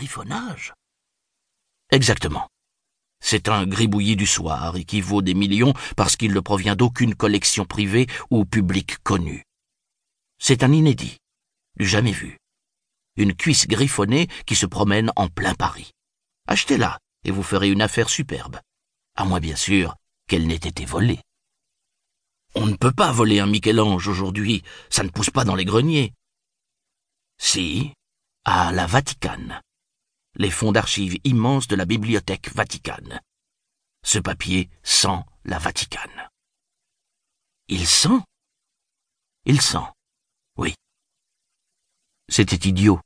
griffonnage Exactement. C'est un gribouillis du soir et qui vaut des millions parce qu'il ne provient d'aucune collection privée ou publique connue. C'est un inédit, du jamais vu. Une cuisse griffonnée qui se promène en plein Paris. Achetez-la et vous ferez une affaire superbe. À moins bien sûr qu'elle n'ait été volée. On ne peut pas voler un Michel-Ange aujourd'hui, ça ne pousse pas dans les greniers. Si, à la Vaticane les fonds d'archives immenses de la bibliothèque Vaticane. Ce papier sent la Vaticane. Il sent? Il sent, oui. C'était idiot.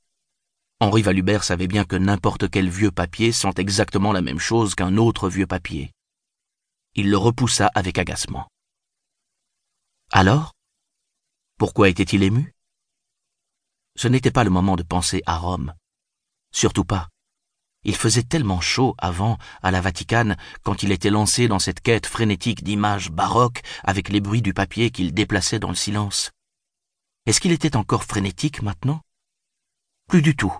Henri Valubert savait bien que n'importe quel vieux papier sent exactement la même chose qu'un autre vieux papier. Il le repoussa avec agacement. Alors Pourquoi était-il ému? Ce n'était pas le moment de penser à Rome. Surtout pas. Il faisait tellement chaud avant, à la Vaticane, quand il était lancé dans cette quête frénétique d'images baroques avec les bruits du papier qu'il déplaçait dans le silence. Est-ce qu'il était encore frénétique maintenant? Plus du tout.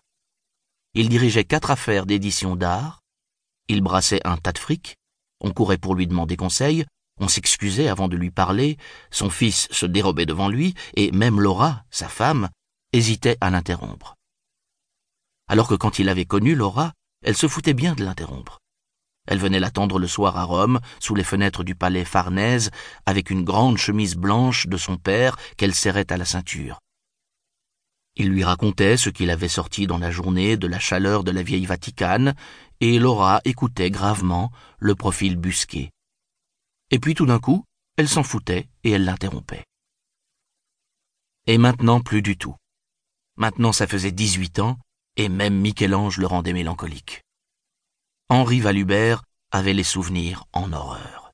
Il dirigeait quatre affaires d'édition d'art, il brassait un tas de fric, on courait pour lui demander conseil, on s'excusait avant de lui parler, son fils se dérobait devant lui, et même Laura, sa femme, hésitait à l'interrompre. Alors que quand il avait connu Laura, elle se foutait bien de l'interrompre. Elle venait l'attendre le soir à Rome, sous les fenêtres du palais Farnèse, avec une grande chemise blanche de son père qu'elle serrait à la ceinture. Il lui racontait ce qu'il avait sorti dans la journée de la chaleur de la vieille Vaticane, et Laura écoutait gravement, le profil busqué. Et puis tout d'un coup, elle s'en foutait et elle l'interrompait. Et maintenant plus du tout. Maintenant ça faisait dix-huit ans, et même Michel-Ange le rendait mélancolique. Henri Valubert avait les souvenirs en horreur.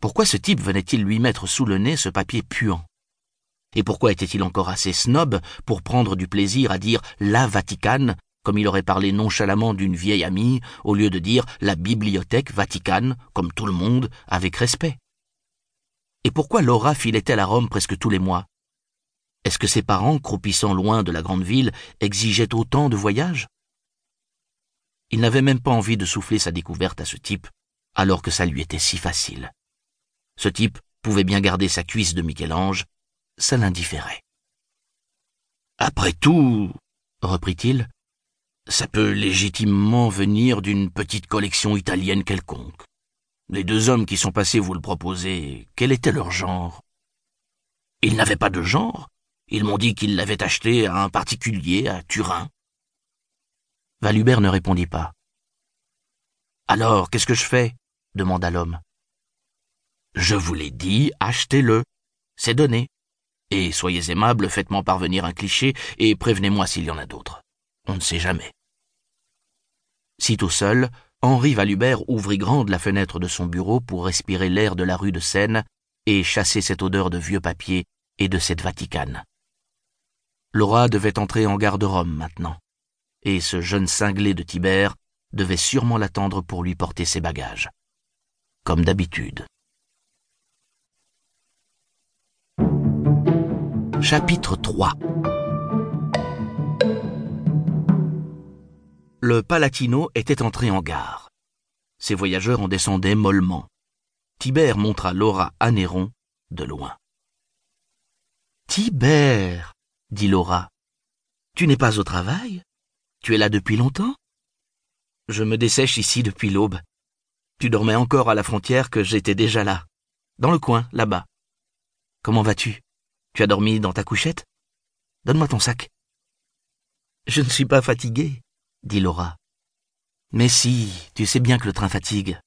Pourquoi ce type venait-il lui mettre sous le nez ce papier puant? Et pourquoi était-il encore assez snob pour prendre du plaisir à dire la Vaticane, comme il aurait parlé nonchalamment d'une vieille amie, au lieu de dire la bibliothèque Vaticane, comme tout le monde, avec respect? Et pourquoi Laura filait-elle à Rome presque tous les mois? Est-ce que ses parents, croupissant loin de la grande ville, exigeaient autant de voyages? Il n'avait même pas envie de souffler sa découverte à ce type, alors que ça lui était si facile. Ce type pouvait bien garder sa cuisse de Michel-Ange, ça l'indifférait. Après tout, reprit-il, ça peut légitimement venir d'une petite collection italienne quelconque. Les deux hommes qui sont passés vous le proposer, quel était leur genre? Ils n'avaient pas de genre, ils m'ont dit qu'ils l'avaient acheté à un particulier à Turin. Valubert ne répondit pas. Alors, qu'est-ce que je fais? demanda l'homme. Je vous l'ai dit, achetez-le. C'est donné. Et soyez aimable, faites-moi parvenir un cliché et prévenez-moi s'il y en a d'autres. On ne sait jamais. Sitôt seul, Henri Valubert ouvrit grande la fenêtre de son bureau pour respirer l'air de la rue de Seine et chasser cette odeur de vieux papier et de cette Vaticane. Laura devait entrer en gare de Rome maintenant, et ce jeune cinglé de Tibère devait sûrement l'attendre pour lui porter ses bagages. Comme d'habitude. Chapitre 3 Le Palatino était entré en gare. Ses voyageurs en descendaient mollement. Tibère montra Laura à Néron de loin. Tibère dit Laura. Tu n'es pas au travail? Tu es là depuis longtemps? Je me dessèche ici depuis l'aube. Tu dormais encore à la frontière que j'étais déjà là. Dans le coin, là-bas. Comment vas-tu? Tu as dormi dans ta couchette? Donne-moi ton sac. Je ne suis pas fatiguée, dit Laura. Mais si, tu sais bien que le train fatigue.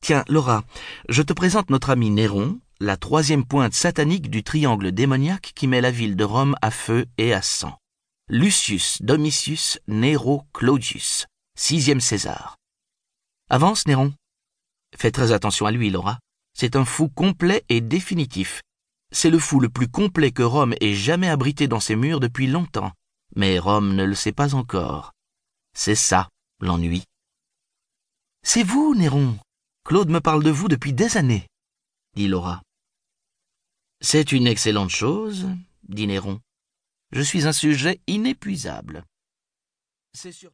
Tiens, Laura, je te présente notre ami Néron, la troisième pointe satanique du triangle démoniaque qui met la ville de Rome à feu et à sang. Lucius Domitius Nero Claudius, sixième César. Avance, Néron. Fais très attention à lui, Laura. C'est un fou complet et définitif. C'est le fou le plus complet que Rome ait jamais abrité dans ses murs depuis longtemps. Mais Rome ne le sait pas encore. C'est ça, l'ennui. C'est vous, Néron. Claude me parle de vous depuis des années, dit Laura. C'est une excellente chose, dit Néron. Je suis un sujet inépuisable.